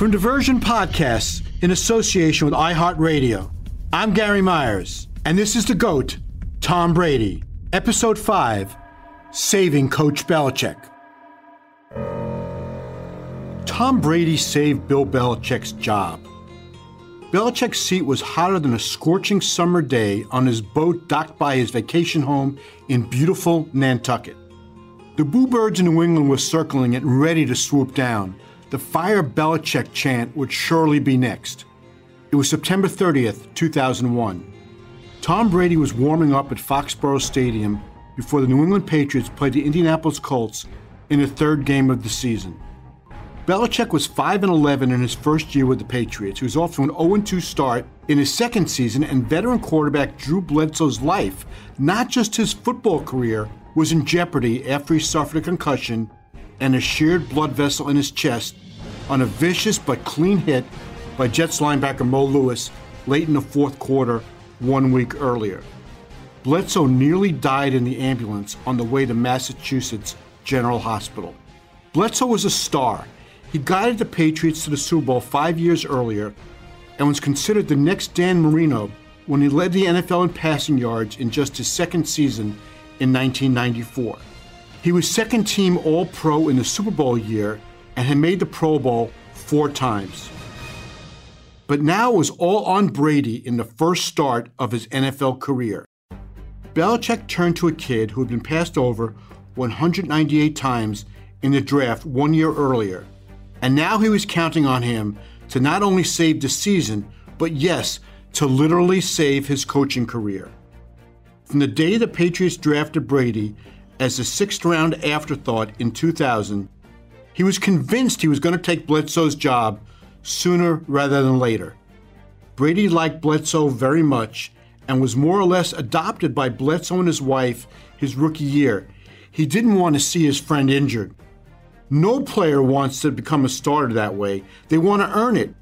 From Diversion Podcasts in association with iHeartRadio, I'm Gary Myers, and this is The GOAT, Tom Brady, Episode 5 Saving Coach Belichick. Tom Brady saved Bill Belichick's job. Belichick's seat was hotter than a scorching summer day on his boat docked by his vacation home in beautiful Nantucket. The bluebirds Birds in New England were circling it ready to swoop down. The Fire Belichick chant would surely be next. It was September 30th, 2001. Tom Brady was warming up at Foxborough Stadium before the New England Patriots played the Indianapolis Colts in the third game of the season. Belichick was 5 and 11 in his first year with the Patriots. He was off to an 0 2 start in his second season, and veteran quarterback Drew Bledsoe's life, not just his football career, was in jeopardy after he suffered a concussion and a sheared blood vessel in his chest on a vicious but clean hit by Jets linebacker Mo Lewis late in the fourth quarter one week earlier. Bledsoe nearly died in the ambulance on the way to Massachusetts General Hospital. Bledsoe was a star he guided the Patriots to the Super Bowl five years earlier and was considered the next Dan Marino when he led the NFL in passing yards in just his second season in 1994. He was second team All Pro in the Super Bowl year and had made the Pro Bowl four times. But now it was all on Brady in the first start of his NFL career. Belichick turned to a kid who had been passed over 198 times in the draft one year earlier and now he was counting on him to not only save the season, but yes, to literally save his coaching career. From the day the Patriots drafted Brady as a sixth round afterthought in 2000, he was convinced he was going to take Bledsoe's job sooner rather than later. Brady liked Bledsoe very much and was more or less adopted by Bledsoe and his wife his rookie year. He didn't want to see his friend injured. No player wants to become a starter that way. They want to earn it.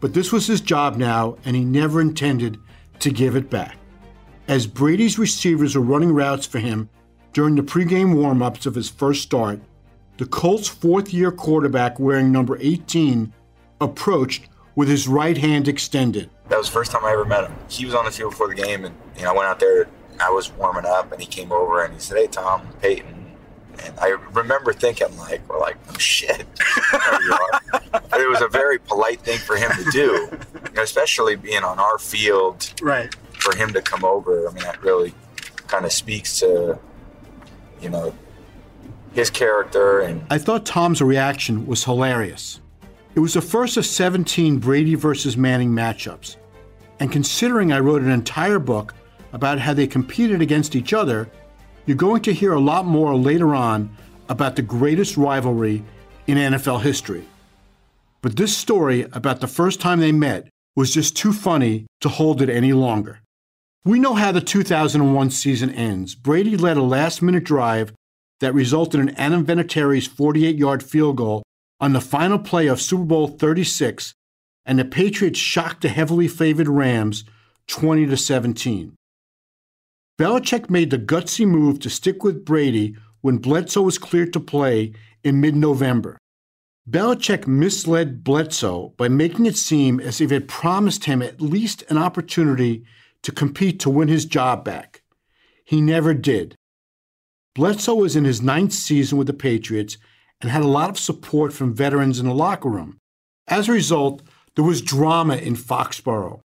But this was his job now, and he never intended to give it back. As Brady's receivers were running routes for him during the pregame warm-ups of his first start, the Colts' fourth-year quarterback wearing number 18 approached with his right hand extended. That was the first time I ever met him. He was on the field before the game, and you know, I went out there. I was warming up, and he came over and he said, "Hey, Tom, Peyton, and I remember thinking, like, we're like, oh shit. it was a very polite thing for him to do, especially being on our field. Right. For him to come over, I mean, that really kind of speaks to, you know, his character. And I thought Tom's reaction was hilarious. It was the first of 17 Brady versus Manning matchups. And considering I wrote an entire book about how they competed against each other, you're going to hear a lot more later on about the greatest rivalry in NFL history. But this story about the first time they met was just too funny to hold it any longer. We know how the 2001 season ends. Brady led a last minute drive that resulted in Adam Vinatieri's 48 yard field goal on the final play of Super Bowl 36, and the Patriots shocked the heavily favored Rams 20 to 17. Belichick made the gutsy move to stick with Brady when Bledsoe was cleared to play in mid November. Belichick misled Bledsoe by making it seem as if had promised him at least an opportunity to compete to win his job back. He never did. Bledsoe was in his ninth season with the Patriots and had a lot of support from veterans in the locker room. As a result, there was drama in Foxborough.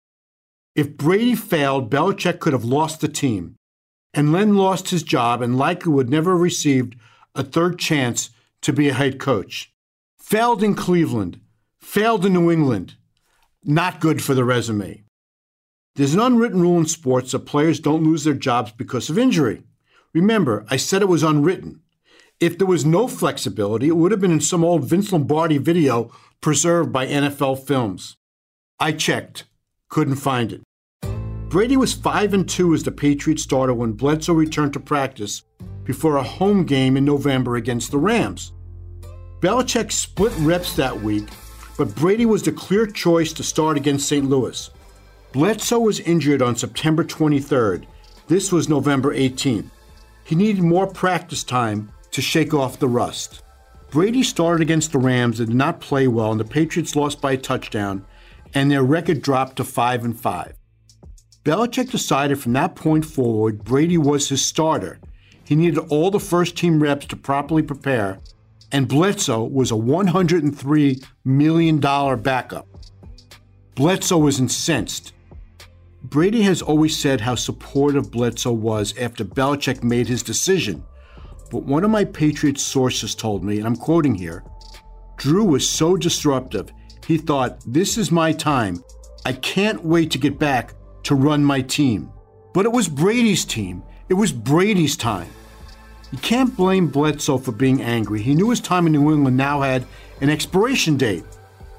If Brady failed, Belichick could have lost the team and Len lost his job and likely would never have received a third chance to be a head coach. Failed in Cleveland, failed in New England. Not good for the resume. There's an unwritten rule in sports that players don't lose their jobs because of injury. Remember, I said it was unwritten. If there was no flexibility, it would have been in some old Vince Lombardi video preserved by NFL films. I checked, couldn't find it. Brady was 5 and 2 as the Patriots starter when Bledsoe returned to practice before a home game in November against the Rams. Belichick split reps that week, but Brady was the clear choice to start against St. Louis. Bledsoe was injured on September 23rd. This was November 18th. He needed more practice time to shake off the rust. Brady started against the Rams and did not play well, and the Patriots lost by a touchdown, and their record dropped to 5 and 5. Belichick decided from that point forward Brady was his starter. He needed all the first team reps to properly prepare, and Bledsoe was a $103 million backup. Bledsoe was incensed. Brady has always said how supportive Bledsoe was after Belichick made his decision. But one of my Patriots sources told me, and I'm quoting here Drew was so disruptive, he thought, This is my time. I can't wait to get back to run my team. But it was Brady's team. It was Brady's time. You can't blame Bledsoe for being angry. He knew his time in New England now had an expiration date.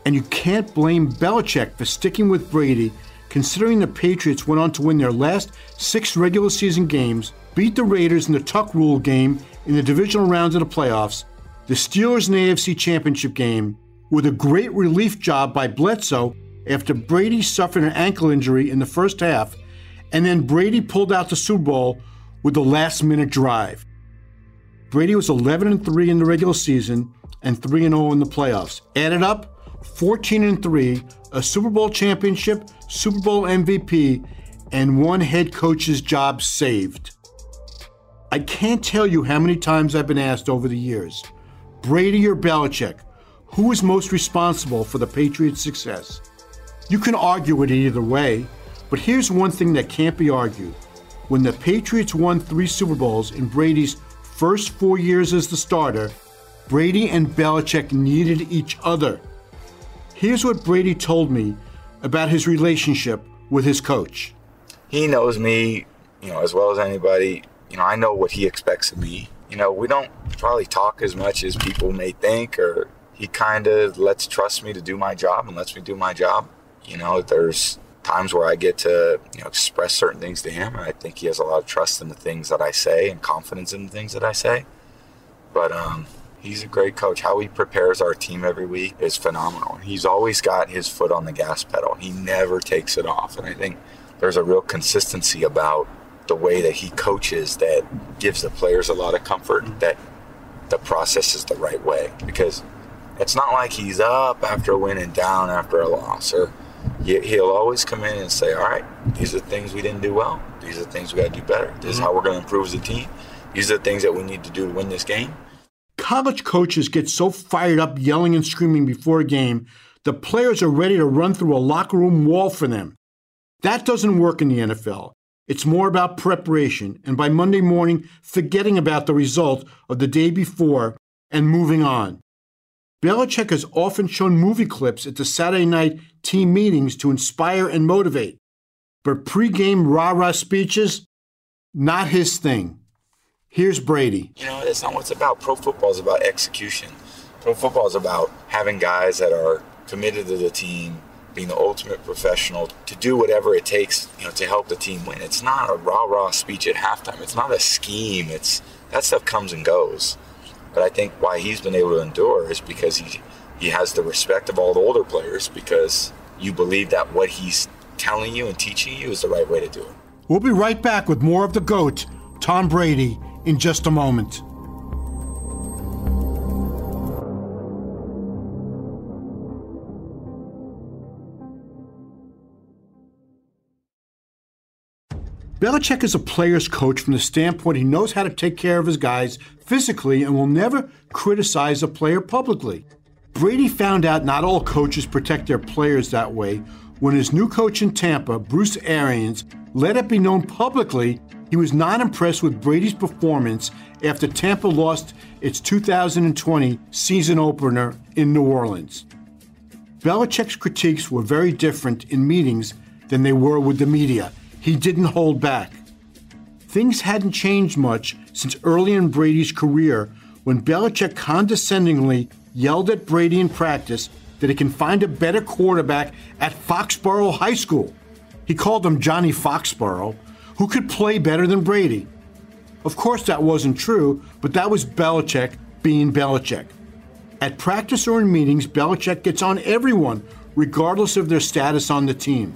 And you can't blame Belichick for sticking with Brady, considering the Patriots went on to win their last six regular season games, beat the Raiders in the Tuck Rule game in the divisional rounds of the playoffs, the Steelers in the AFC Championship game, with a great relief job by Bledsoe after Brady suffered an ankle injury in the first half, and then Brady pulled out the Super Bowl with the last minute drive. Brady was 11 and 3 in the regular season and 3 and 0 in the playoffs. Added up, 14 and 3, a Super Bowl championship, Super Bowl MVP, and one head coach's job saved. I can't tell you how many times I've been asked over the years Brady or Belichick, who is most responsible for the Patriots' success? You can argue it either way, but here's one thing that can't be argued. When the Patriots won three Super Bowls in Brady's first four years as the starter, Brady and Belichick needed each other. Here's what Brady told me about his relationship with his coach. He knows me, you know, as well as anybody. You know, I know what he expects of me. You know, we don't probably talk as much as people may think, or he kind of lets trust me to do my job and lets me do my job. You know, there's times where I get to, you know, express certain things to him, and I think he has a lot of trust in the things that I say and confidence in the things that I say. But um, He's a great coach. How he prepares our team every week is phenomenal. He's always got his foot on the gas pedal. He never takes it off. And I think there's a real consistency about the way that he coaches that gives the players a lot of comfort mm-hmm. that the process is the right way. Because it's not like he's up after a win and down after a loss. Or he'll always come in and say, all right, these are the things we didn't do well. These are the things we got to do better. This is mm-hmm. how we're going to improve as a team. These are the things that we need to do to win this game college coaches get so fired up yelling and screaming before a game, the players are ready to run through a locker room wall for them. That doesn't work in the NFL. It's more about preparation and by Monday morning, forgetting about the result of the day before and moving on. Belichick has often shown movie clips at the Saturday night team meetings to inspire and motivate. But pregame rah rah speeches, not his thing. Here's Brady. You know, that's not what it's about. Pro football is about execution. Pro football is about having guys that are committed to the team, being the ultimate professional to do whatever it takes, you know, to help the team win. It's not a rah rah speech at halftime. It's not a scheme. It's that stuff comes and goes. But I think why he's been able to endure is because he he has the respect of all the older players because you believe that what he's telling you and teaching you is the right way to do it. We'll be right back with more of the GOAT, Tom Brady, in just a moment. Belichick is a player's coach from the standpoint he knows how to take care of his guys physically and will never criticize a player publicly. Brady found out not all coaches protect their players that way when his new coach in Tampa, Bruce Arians, let it be known publicly he was not impressed with Brady's performance after Tampa lost its 2020 season opener in New Orleans. Belichick's critiques were very different in meetings than they were with the media. He didn't hold back. Things hadn't changed much since early in Brady's career when Belichick condescendingly yelled at Brady in practice that he can find a better quarterback at Foxborough High School. He called him Johnny Foxborough, who could play better than Brady. Of course, that wasn't true, but that was Belichick being Belichick. At practice or in meetings, Belichick gets on everyone, regardless of their status on the team.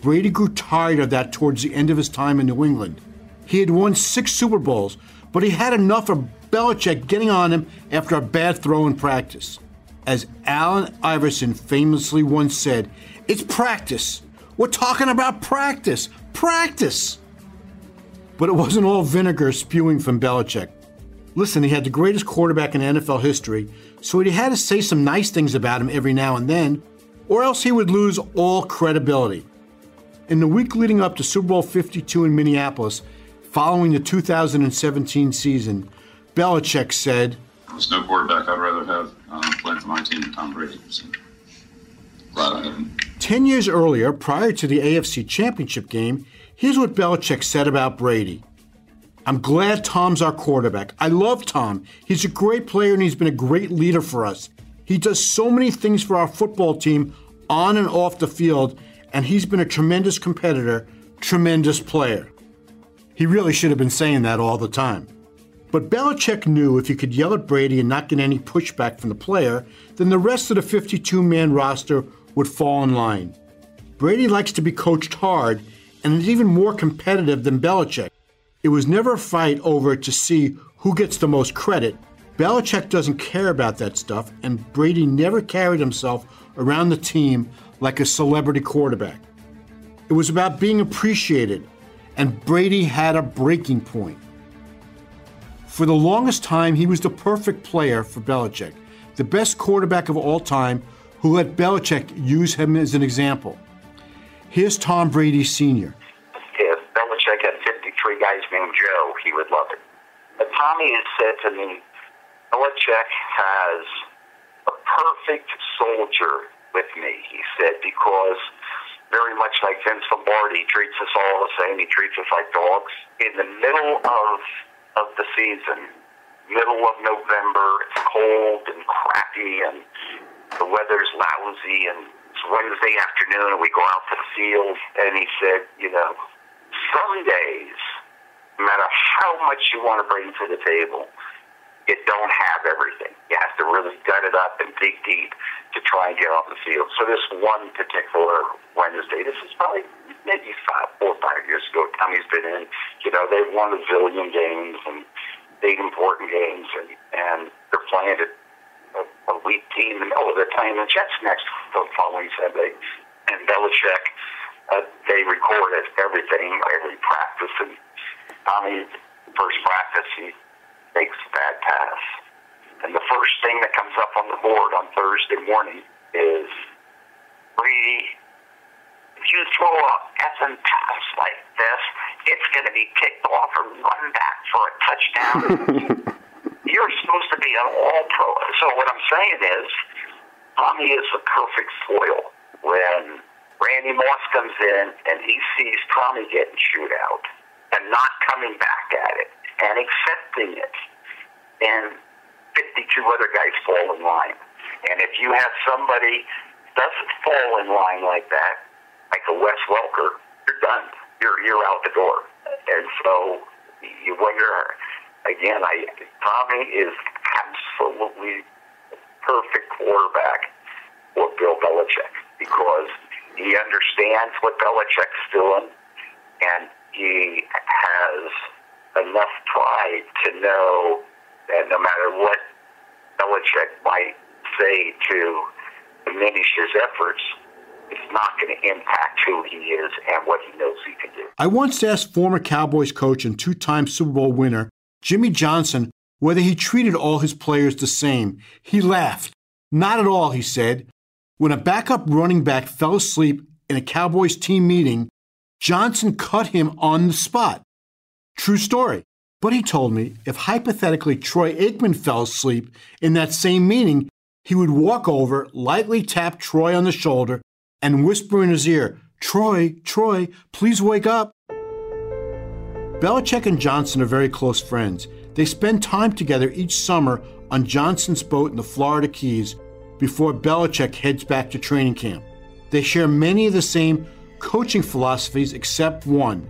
Brady grew tired of that towards the end of his time in New England. He had won six Super Bowls, but he had enough of Belichick getting on him after a bad throw in practice. As Allen Iverson famously once said, it's practice. We're talking about practice. Practice. But it wasn't all vinegar spewing from Belichick. Listen, he had the greatest quarterback in NFL history, so he had to say some nice things about him every now and then, or else he would lose all credibility. In the week leading up to Super Bowl 52 in Minneapolis, following the 2017 season, Belichick said, There's no quarterback I'd rather have uh, playing for my team than Tom Brady. So glad I have him. Ten years earlier, prior to the AFC Championship game, here's what Belichick said about Brady. I'm glad Tom's our quarterback. I love Tom. He's a great player and he's been a great leader for us. He does so many things for our football team on and off the field, and he's been a tremendous competitor, tremendous player. He really should have been saying that all the time. But Belichick knew if he could yell at Brady and not get any pushback from the player, then the rest of the 52 man roster would fall in line. Brady likes to be coached hard and is even more competitive than Belichick. It was never a fight over to see who gets the most credit. Belichick doesn't care about that stuff, and Brady never carried himself around the team like a celebrity quarterback. It was about being appreciated, and Brady had a breaking point. For the longest time, he was the perfect player for Belichick, the best quarterback of all time who let Belichick use him as an example. Here's Tom Brady Sr. If Belichick had 53 guys named Joe, he would love it. But Tommy has said to me, Belichick has a perfect soldier with me, he said, because very much like Vince Lombardi treats us all the same. He treats us like dogs. In the middle of of the season, middle of November, it's cold and crappy, and the weather's lousy, and it's Wednesday afternoon, and we go out to the field. And he said, you know, some days, no matter how much you want to bring to the table, you don't have everything. You have to really gut it up and dig deep to try and get on the field. So this one particular Wednesday, this is probably maybe five, four, five years ago. Tommy's been in. You know, they've won a zillion games and big important games, and and they're playing a, a, a weak team. And oh, they're playing the Jets next the following Sunday. And Belichick, uh, they recorded everything, every practice, and Tommy first practice he makes a bad pass. And the first thing that comes up on the board on Thursday morning is Brady, if you throw a effing pass like this, it's going to be kicked off and run back for a touchdown. You're supposed to be an all pro. So what I'm saying is, Tommy is the perfect foil when Randy Moss comes in and he sees Tommy getting shoot out and not coming back and accepting it. And 52 other guys fall in line. And if you have somebody doesn't fall in line like that, like a Wes Welker, you're done. You're you're out the door. And so you wonder again. I Tommy is absolutely perfect quarterback for Bill Belichick because he understands what Belichick's doing, and he has enough pride to know that no matter what Belichick might say to diminish his efforts, it's not going to impact who he is and what he knows he can do. I once asked former Cowboys coach and two time Super Bowl winner Jimmy Johnson whether he treated all his players the same. He laughed. Not at all, he said. When a backup running back fell asleep in a Cowboys team meeting, Johnson cut him on the spot. True story. But he told me if hypothetically Troy Aikman fell asleep in that same meeting, he would walk over, lightly tap Troy on the shoulder, and whisper in his ear, Troy, Troy, please wake up. Belichick and Johnson are very close friends. They spend time together each summer on Johnson's boat in the Florida Keys before Belichick heads back to training camp. They share many of the same coaching philosophies except one.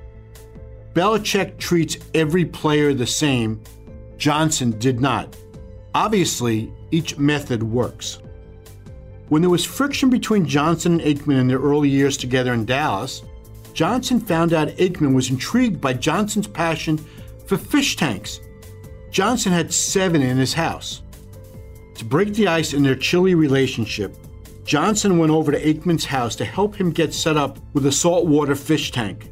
Belichick treats every player the same. Johnson did not. Obviously, each method works. When there was friction between Johnson and Aikman in their early years together in Dallas, Johnson found out Aikman was intrigued by Johnson's passion for fish tanks. Johnson had seven in his house. To break the ice in their chilly relationship, Johnson went over to Aikman's house to help him get set up with a saltwater fish tank.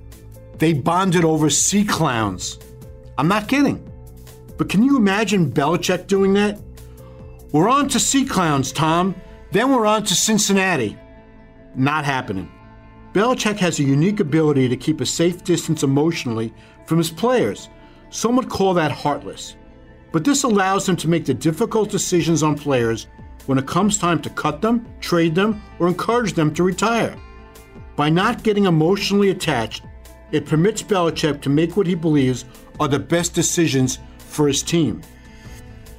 They bonded over sea clowns. I'm not kidding. But can you imagine Belichick doing that? We're on to sea clowns, Tom. Then we're on to Cincinnati. Not happening. Belichick has a unique ability to keep a safe distance emotionally from his players. Some would call that heartless. But this allows him to make the difficult decisions on players when it comes time to cut them, trade them, or encourage them to retire. By not getting emotionally attached, it permits Belichick to make what he believes are the best decisions for his team.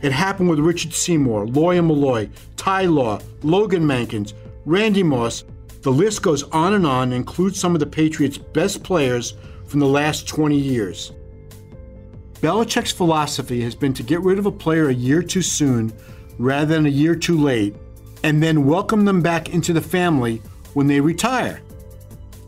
It happened with Richard Seymour, Lawyer Milloy, Ty Law, Logan Mankins, Randy Moss. The list goes on and on and includes some of the Patriots' best players from the last 20 years. Belichick's philosophy has been to get rid of a player a year too soon rather than a year too late, and then welcome them back into the family when they retire.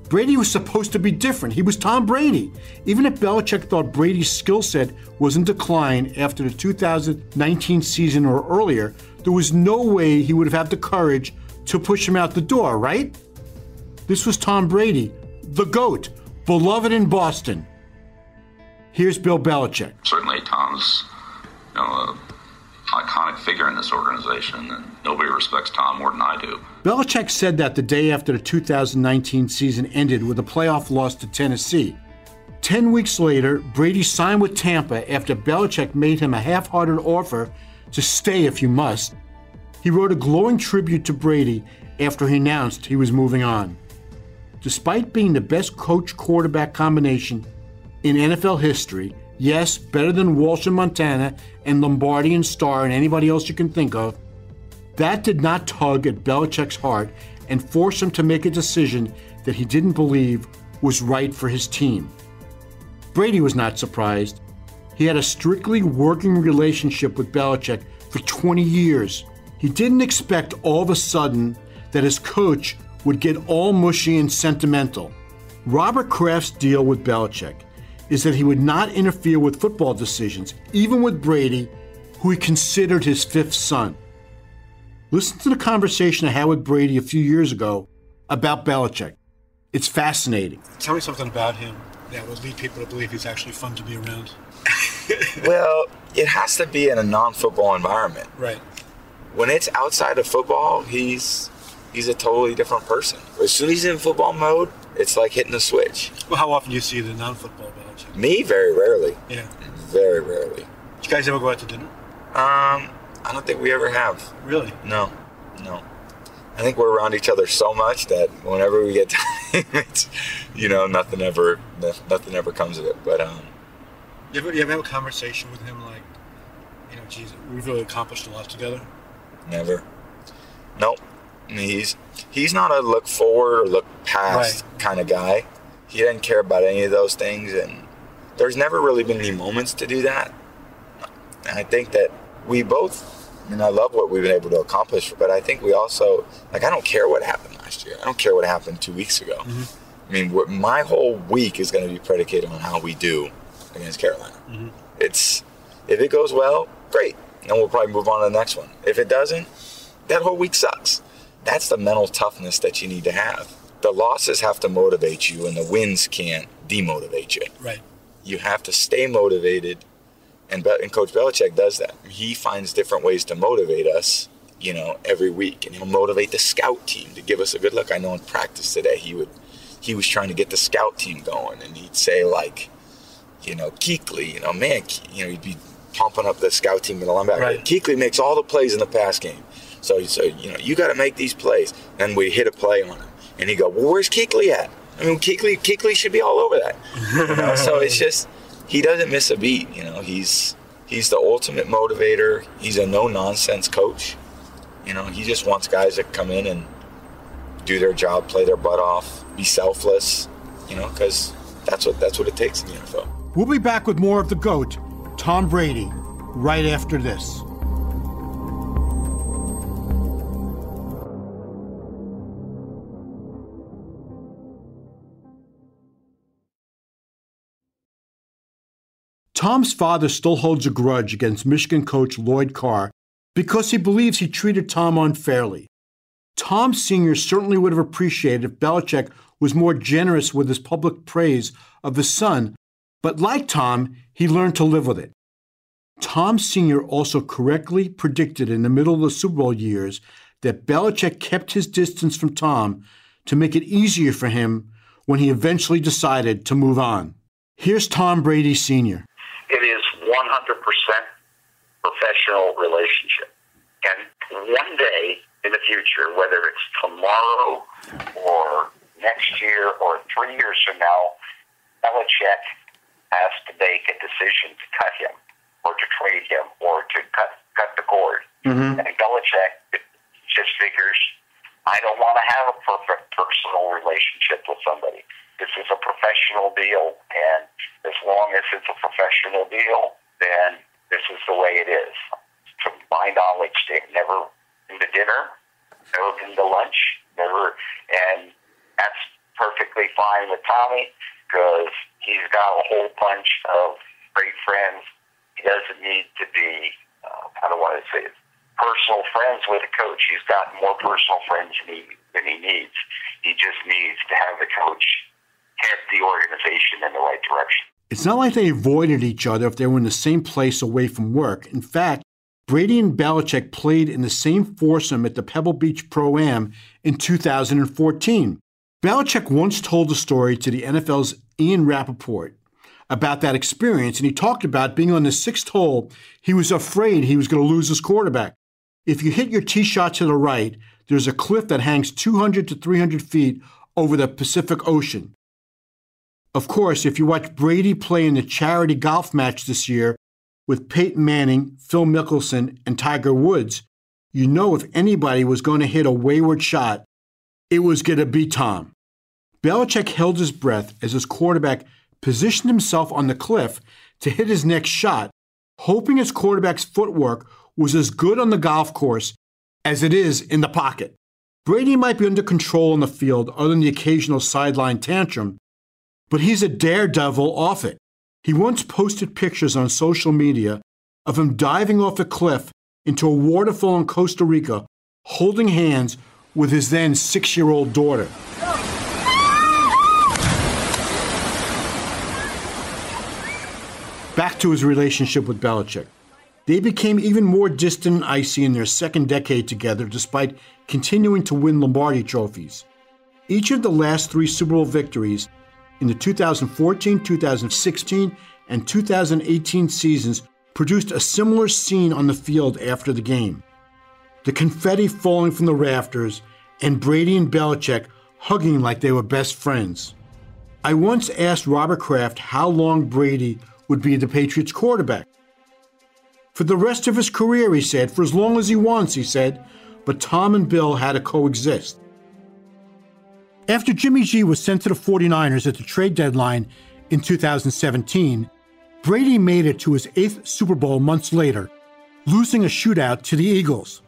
Brady was supposed to be different. He was Tom Brady. Even if Belichick thought Brady's skill set was in decline after the 2019 season or earlier, there was no way he would have had the courage to push him out the door, right? This was Tom Brady, the GOAT, beloved in Boston. Here's Bill Belichick. Certainly, Tom's you know, an iconic figure in this organization, and nobody respects Tom more than I do. Belichick said that the day after the 2019 season ended with a playoff loss to Tennessee. Ten weeks later, Brady signed with Tampa after Belichick made him a half hearted offer to stay if you must. He wrote a glowing tribute to Brady after he announced he was moving on. Despite being the best coach quarterback combination in NFL history, yes, better than Walsh and Montana and Lombardi and Starr and anybody else you can think of, that did not tug at Belichick's heart and force him to make a decision that he didn't believe was right for his team. Brady was not surprised. He had a strictly working relationship with Belichick for 20 years. He didn't expect all of a sudden that his coach would get all mushy and sentimental. Robert Kraft's deal with Belichick is that he would not interfere with football decisions, even with Brady, who he considered his fifth son. Listen to the conversation I had with Brady a few years ago about Belichick. It's fascinating. Tell me something about him that would lead people to believe he's actually fun to be around. Well, it has to be in a non-football environment. Right. When it's outside of football, he's he's a totally different person. As soon as he's in football mode, it's like hitting a switch. Well, how often do you see the non-football Me, very rarely. Yeah. Very rarely. Did you guys ever go out to dinner? Um, I don't think we ever have. Really? No, no. I think we're around each other so much that whenever we get time, it's you know nothing ever nothing ever comes of it. But um, You ever, you ever have a conversation with him like, you know, geez, we've really accomplished a lot together? never. Nope. He's he's not a look forward or look past kind of guy. He doesn't care about any of those things, and there's never really been any moments to do that. And I think that we both. I mean, I love what we've been able to accomplish, but I think we also like. I don't care what happened last year. I don't care what happened two weeks ago. Mm-hmm. I mean, my whole week is going to be predicated on how we do against Carolina. Mm-hmm. It's if it goes well, great, and we'll probably move on to the next one. If it doesn't, that whole week sucks. That's the mental toughness that you need to have. The losses have to motivate you, and the wins can't demotivate you. Right. You have to stay motivated, and Be- and Coach Belichick does that. He finds different ways to motivate us, you know, every week, and he'll motivate the scout team to give us a good look. I know in practice today he would, he was trying to get the scout team going, and he'd say like, you know, Keekly, you know, man, Ke- you know, he'd be pumping up the scout team and the linebacker. Right. Keekly makes all the plays in the pass game. So, so you know, you got to make these plays. And we hit a play on him, and he'd go, "Well, where's Keekly at? I mean, Keekly, Keekly should be all over that." You know, so it's just he doesn't miss a beat. You know, he's he's the ultimate motivator. He's a no nonsense coach. You know, he just wants guys that come in and do their job, play their butt off, be selfless. You know, because that's what that's what it takes in the NFL. We'll be back with more of the GOAT, Tom Brady, right after this. Tom's father still holds a grudge against Michigan coach Lloyd Carr because he believes he treated Tom unfairly. Tom Sr. certainly would have appreciated if Belichick was more generous with his public praise of his son, but like Tom, he learned to live with it. Tom Sr. also correctly predicted in the middle of the Super Bowl years that Belichick kept his distance from Tom to make it easier for him when he eventually decided to move on. Here's Tom Brady Sr. It is 100% professional relationship. And one day in the future, whether it's tomorrow or next year or three years from now, Belichick has to make a decision to cut him or to trade him or to cut cut the cord. Mm-hmm. And Belichick just figures, I don't want to have a perfect personal relationship with somebody. This is a professional deal, and as long as it's a professional deal, then this is the way it is. To my knowledge, they've never been to dinner, never been to lunch, never, and that's perfectly fine with Tommy because he's got a whole bunch of great friends. He doesn't need to be, uh, I don't want to say it, personal friends with a coach. He's got more personal friends than he, than he needs. He just needs to have the coach head the organization in the right direction. It's not like they avoided each other if they were in the same place away from work. In fact, Brady and Belichick played in the same foursome at the Pebble Beach Pro Am in 2014. Belichick once told the story to the NFL's Ian Rapoport about that experience, and he talked about being on the sixth hole. He was afraid he was going to lose his quarterback. If you hit your tee shot to the right, there's a cliff that hangs 200 to 300 feet over the Pacific Ocean. Of course, if you watch Brady play in the charity golf match this year with Peyton Manning, Phil Mickelson, and Tiger Woods, you know if anybody was going to hit a wayward shot, it was going to be Tom. Belichick held his breath as his quarterback positioned himself on the cliff to hit his next shot, hoping his quarterback's footwork was as good on the golf course as it is in the pocket. Brady might be under control on the field other than the occasional sideline tantrum, but he's a daredevil off it. He once posted pictures on social media of him diving off a cliff into a waterfall in Costa Rica, holding hands with his then six year old daughter. Back to his relationship with Belichick. They became even more distant and icy in their second decade together, despite continuing to win Lombardi trophies. Each of the last three Super Bowl victories in the 2014, 2016, and 2018 seasons produced a similar scene on the field after the game. The confetti falling from the rafters, and Brady and Belichick hugging like they were best friends. I once asked Robert Kraft how long Brady would be the Patriots quarterback. For the rest of his career, he said, for as long as he wants, he said, but Tom and Bill had to coexist. After Jimmy G was sent to the 49ers at the trade deadline in 2017, Brady made it to his eighth Super Bowl months later, losing a shootout to the Eagles.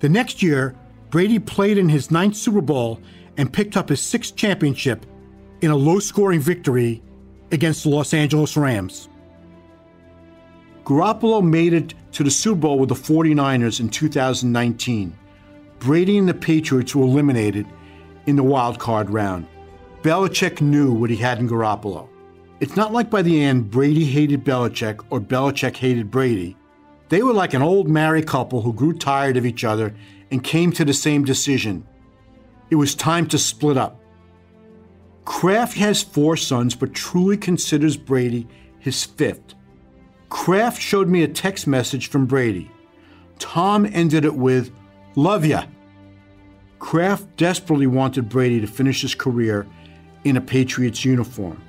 The next year, Brady played in his ninth Super Bowl and picked up his sixth championship in a low scoring victory against the Los Angeles Rams. Garoppolo made it to the Super Bowl with the 49ers in 2019. Brady and the Patriots were eliminated in the wild card round. Belichick knew what he had in Garoppolo. It's not like by the end Brady hated Belichick or Belichick hated Brady. They were like an old married couple who grew tired of each other and came to the same decision. It was time to split up. Kraft has four sons but truly considers Brady his fifth. Kraft showed me a text message from Brady. Tom ended it with, Love ya. Kraft desperately wanted Brady to finish his career in a Patriots uniform.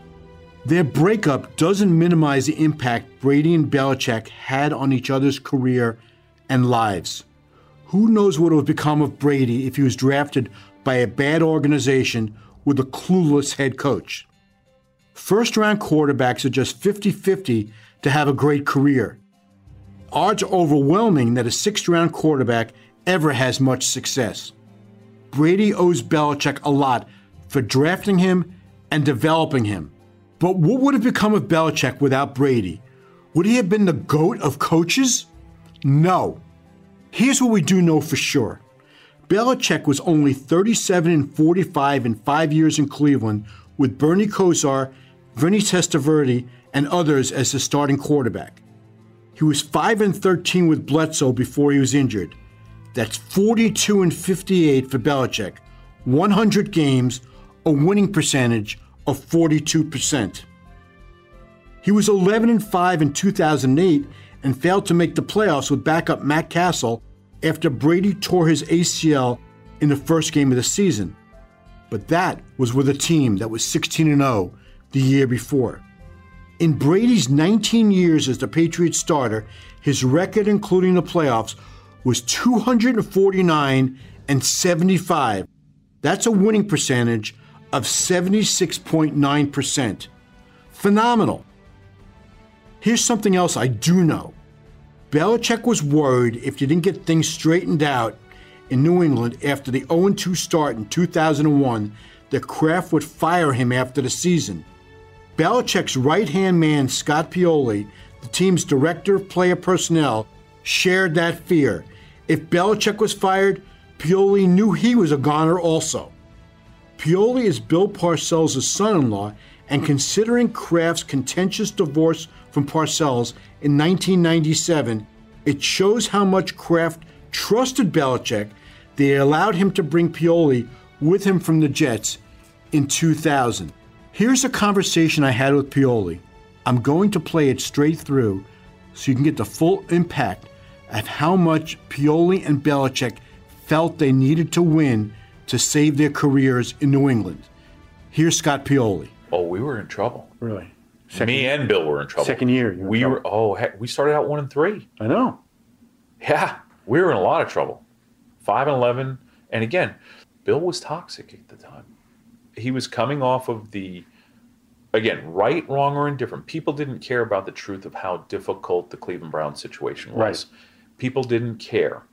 Their breakup doesn't minimize the impact Brady and Belichick had on each other's career and lives. Who knows what would have become of Brady if he was drafted by a bad organization with a clueless head coach? First round quarterbacks are just 50 50 to have a great career. Odds are overwhelming that a sixth round quarterback ever has much success. Brady owes Belichick a lot for drafting him and developing him. But what would have become of Belichick without Brady? Would he have been the GOAT of coaches? No. Here's what we do know for sure Belichick was only 37 and 45 in five years in Cleveland with Bernie Kosar, Vinny Testaverde, and others as his starting quarterback. He was 5 and 13 with Bledsoe before he was injured. That's 42 and 58 for Belichick, 100 games, a winning percentage of 42%. He was 11 and 5 in 2008 and failed to make the playoffs with backup Matt Cassel after Brady tore his ACL in the first game of the season. But that was with a team that was 16 and 0 the year before. In Brady's 19 years as the Patriots starter, his record, including the playoffs, was 249 and 75. That's a winning percentage of 76.9%. Phenomenal. Here's something else I do know. Belichick was worried if he didn't get things straightened out in New England after the 0 2 start in 2001 that Kraft would fire him after the season. Belichick's right hand man, Scott Pioli, the team's director of player personnel, shared that fear. If Belichick was fired, Pioli knew he was a goner also. Pioli is Bill Parcells' son in law, and considering Kraft's contentious divorce from Parcells in 1997, it shows how much Kraft trusted Belichick they allowed him to bring Pioli with him from the Jets in 2000. Here's a conversation I had with Pioli. I'm going to play it straight through so you can get the full impact of how much Pioli and Belichick felt they needed to win to save their careers in New England. Here's Scott Pioli. Oh, we were in trouble. Really? Me and Bill were in trouble. Second year, were we trouble. were. Oh, heck, we started out one and three. I know. Yeah, we were in a lot of trouble. Five and eleven, and again, Bill was toxic at the time. He was coming off of the, again, right, wrong, or indifferent. People didn't care about the truth of how difficult the Cleveland Browns situation was. Right. People didn't care.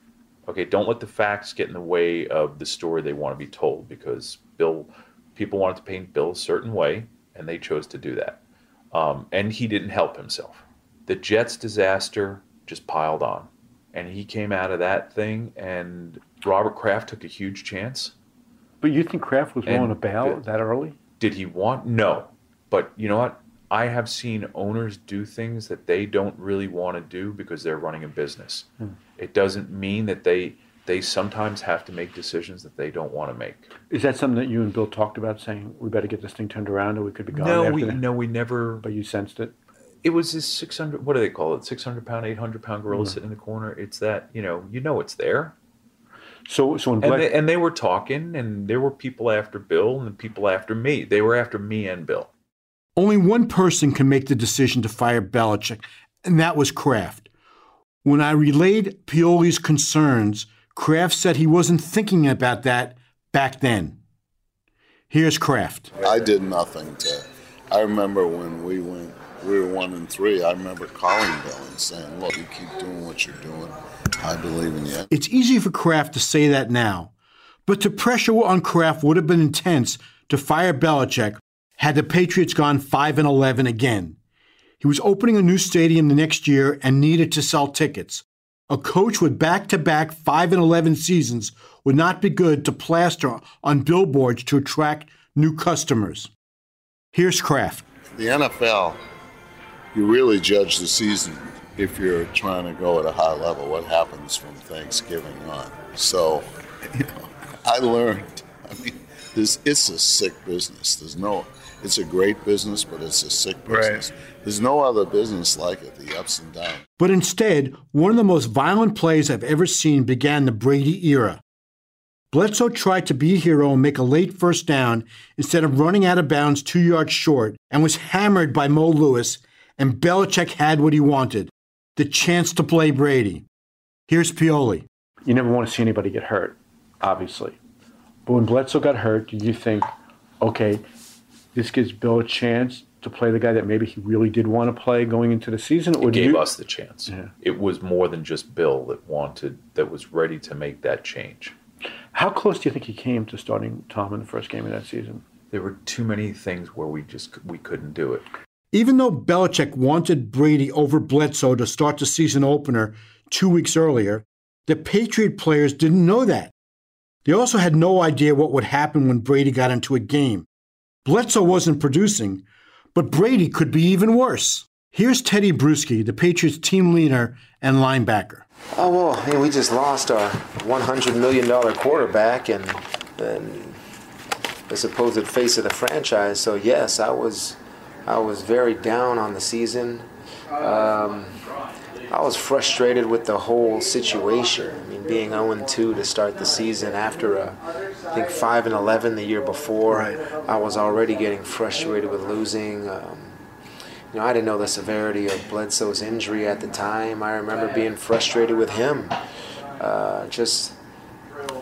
Okay, don't let the facts get in the way of the story they want to be told because Bill, people wanted to paint Bill a certain way, and they chose to do that. Um, and he didn't help himself. The Jets disaster just piled on, and he came out of that thing. And Robert Kraft took a huge chance. But you think Kraft was willing to bail that early? Did he want? No. But you know what? I have seen owners do things that they don't really want to do because they're running a business. Hmm. It doesn't mean that they they sometimes have to make decisions that they don't want to make. Is that something that you and Bill talked about, saying we better get this thing turned around or we could be gone No, we that? no, we never. But you sensed it? It was this six hundred. What do they call it? Six hundred pound, eight hundred pound gorilla hmm. sitting in the corner. It's that you know, you know, it's there. So, so when And they, and they were talking, and there were people after Bill and people after me. They were after me and Bill. Only one person can make the decision to fire Belichick, and that was Kraft. When I relayed Pioli's concerns, Kraft said he wasn't thinking about that back then. Here's Kraft. I did nothing to. I remember when we went, we were one and three. I remember calling Bill and saying, "Look, you keep doing what you're doing. I believe in you." It's easy for Kraft to say that now, but the pressure on Kraft would have been intense to fire Belichick had the Patriots gone 5 and 11 again. He was opening a new stadium the next year and needed to sell tickets. A coach with back-to-back 5 and 11 seasons would not be good to plaster on billboards to attract new customers. Here's Kraft. The NFL, you really judge the season if you're trying to go at a high level. What happens from Thanksgiving on? So, you know, I learned. I mean, this it's a sick business. There's no. It's a great business, but it's a sick business. There's no other business like it. The ups and downs. But instead, one of the most violent plays I've ever seen began the Brady era. Bledsoe tried to be a hero and make a late first down instead of running out of bounds two yards short and was hammered by Mo Lewis, and Belichick had what he wanted the chance to play Brady. Here's Pioli. you never want to see anybody get hurt, obviously. But when Bledsoe got hurt, did you think, okay, this gives Bill a chance to play the guy that maybe he really did want to play going into the season? Or It gave you, us the chance. Yeah. It was more than just Bill that wanted, that was ready to make that change. How close do you think he came to starting Tom in the first game of that season? There were too many things where we just we couldn't do it. Even though Belichick wanted Brady over Bledsoe to start the season opener two weeks earlier, the Patriot players didn't know that. They also had no idea what would happen when Brady got into a game. Bledsoe wasn't producing, but Brady could be even worse. Here's Tedy Bruschi, the Patriots team leader and linebacker. Oh well, we just lost our 100 million dollar quarterback and, and the supposed face of the franchise. So yes, I was I was very down on the season. Um, I was frustrated with the whole situation. I mean, being 0-2 to start the season after a, I think 5 and 11 the year before, I was already getting frustrated with losing. Um, you know, I didn't know the severity of Bledsoe's injury at the time. I remember being frustrated with him. Uh, just,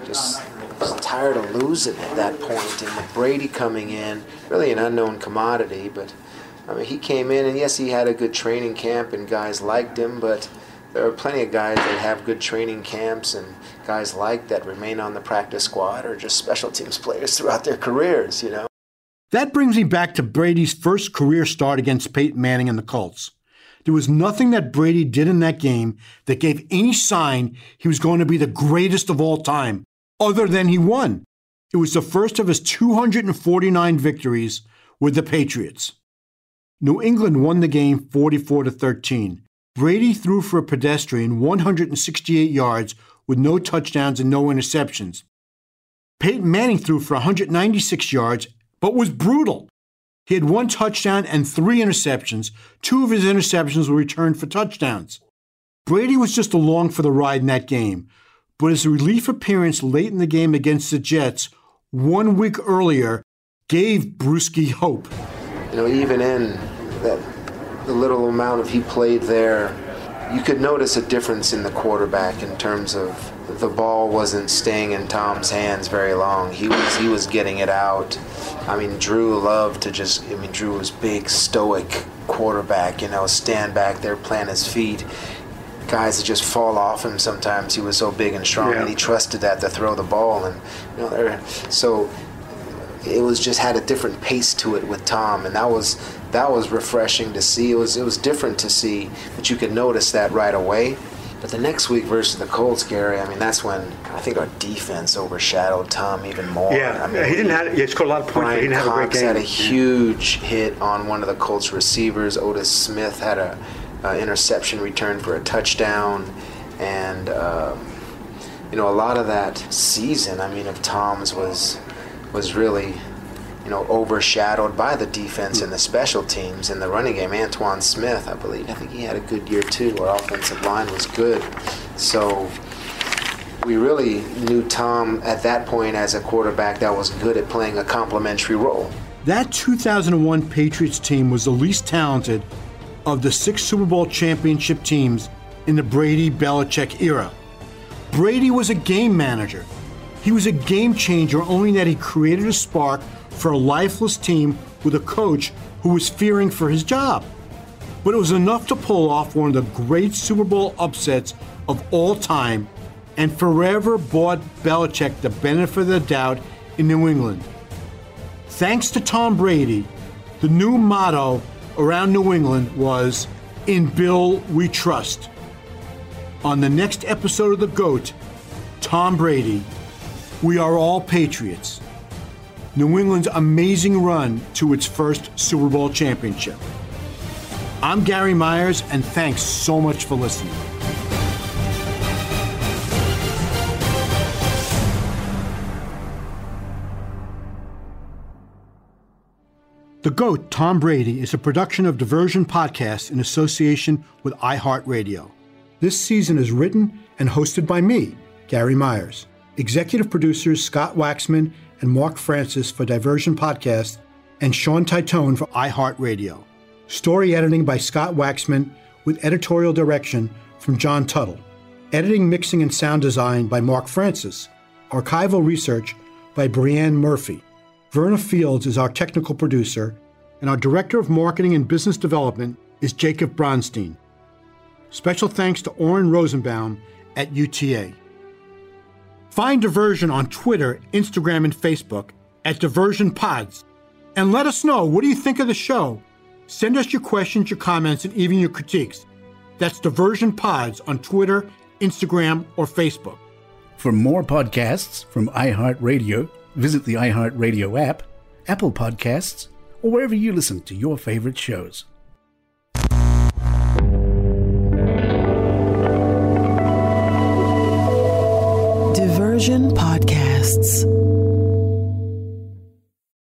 just, just tired of losing at that point. And with Brady coming in, really an unknown commodity, but I mean, he came in, and yes, he had a good training camp, and guys liked him, but there are plenty of guys that have good training camps and guys like that remain on the practice squad or just special teams players throughout their careers, you know. That brings me back to Brady's first career start against Peyton Manning and the Colts. There was nothing that Brady did in that game that gave any sign he was going to be the greatest of all time, other than he won. It was the first of his 249 victories with the Patriots. New England won the game 44 to 13. Brady threw for a pedestrian 168 yards with no touchdowns and no interceptions. Peyton Manning threw for 196 yards but was brutal. He had one touchdown and three interceptions. Two of his interceptions were returned for touchdowns. Brady was just along for the ride in that game, but his relief appearance late in the game against the Jets one week earlier gave Bruschi hope. You know, even in that the little amount of he played there, you could notice a difference in the quarterback in terms of the ball wasn't staying in Tom's hands very long. He was he was getting it out. I mean, Drew loved to just. I mean, Drew was big, stoic quarterback. You know, stand back there, plant his feet. Guys that just fall off him sometimes. He was so big and strong, yeah. and he trusted that to throw the ball. And you know, so it was just had a different pace to it with Tom, and that was that was refreshing to see. It was it was different to see, but you could notice that right away. But the next week versus the Colts, Gary, I mean, that's when I think our defense overshadowed Tom even more. Yeah, I mean, he didn't have. He scored a lot of points. He didn't Cox have a great game. had a huge hit on one of the Colts receivers. Otis Smith had a, a interception return for a touchdown, and um, you know a lot of that season. I mean, of Tom's was was really you know, overshadowed by the defense and the hmm. special teams in the running game. Antowain Smith, I believe, I think he had a good year too. Our offensive line was good, so we really knew Tom at that point as a quarterback that was good at playing a complementary role. That 2001 Patriots team was the least talented of the six Super Bowl championship teams in the Brady Belichick era. Brady was a game manager. He was a game changer, only that he created a spark for a lifeless team with a coach who was fearing for his job. But it was enough to pull off one of the great Super Bowl upsets of all time and forever bought Belichick the benefit of the doubt in New England. Thanks to Tom Brady, the new motto around New England was In Bill We Trust. On the next episode of The GOAT, Tom Brady, we are all Patriots. New England's amazing run to its first Super Bowl championship. I'm Gary Myers, and thanks so much for listening. The GOAT, Tom Brady, is a production of Diversion Podcast in association with iHeartRadio. This season is written and hosted by me, Gary Myers. Executive producers Scott Waxman and Mark Francis for Diversion Podcast, and Sean Titone for iHeartRadio. Story editing by Scott Waxman with editorial direction from John Tuttle. Editing, mixing, and sound design by Mark Francis. Archival research by Brianne Murphy. Verna Fields is our technical producer, and our Director of Marketing and Business Development is Jacob Bronstein. Special thanks to Oren Rosenbaum at UTA. Find Diversion on Twitter, Instagram, and Facebook at Diversion Pods. And let us know what do you think of the show? Send us your questions, your comments, and even your critiques. That's Diversion Pods on Twitter, Instagram, or Facebook. For more podcasts from iHeartRadio, visit the iHeartRadio app, Apple Podcasts, or wherever you listen to your favorite shows. Persian Podcasts.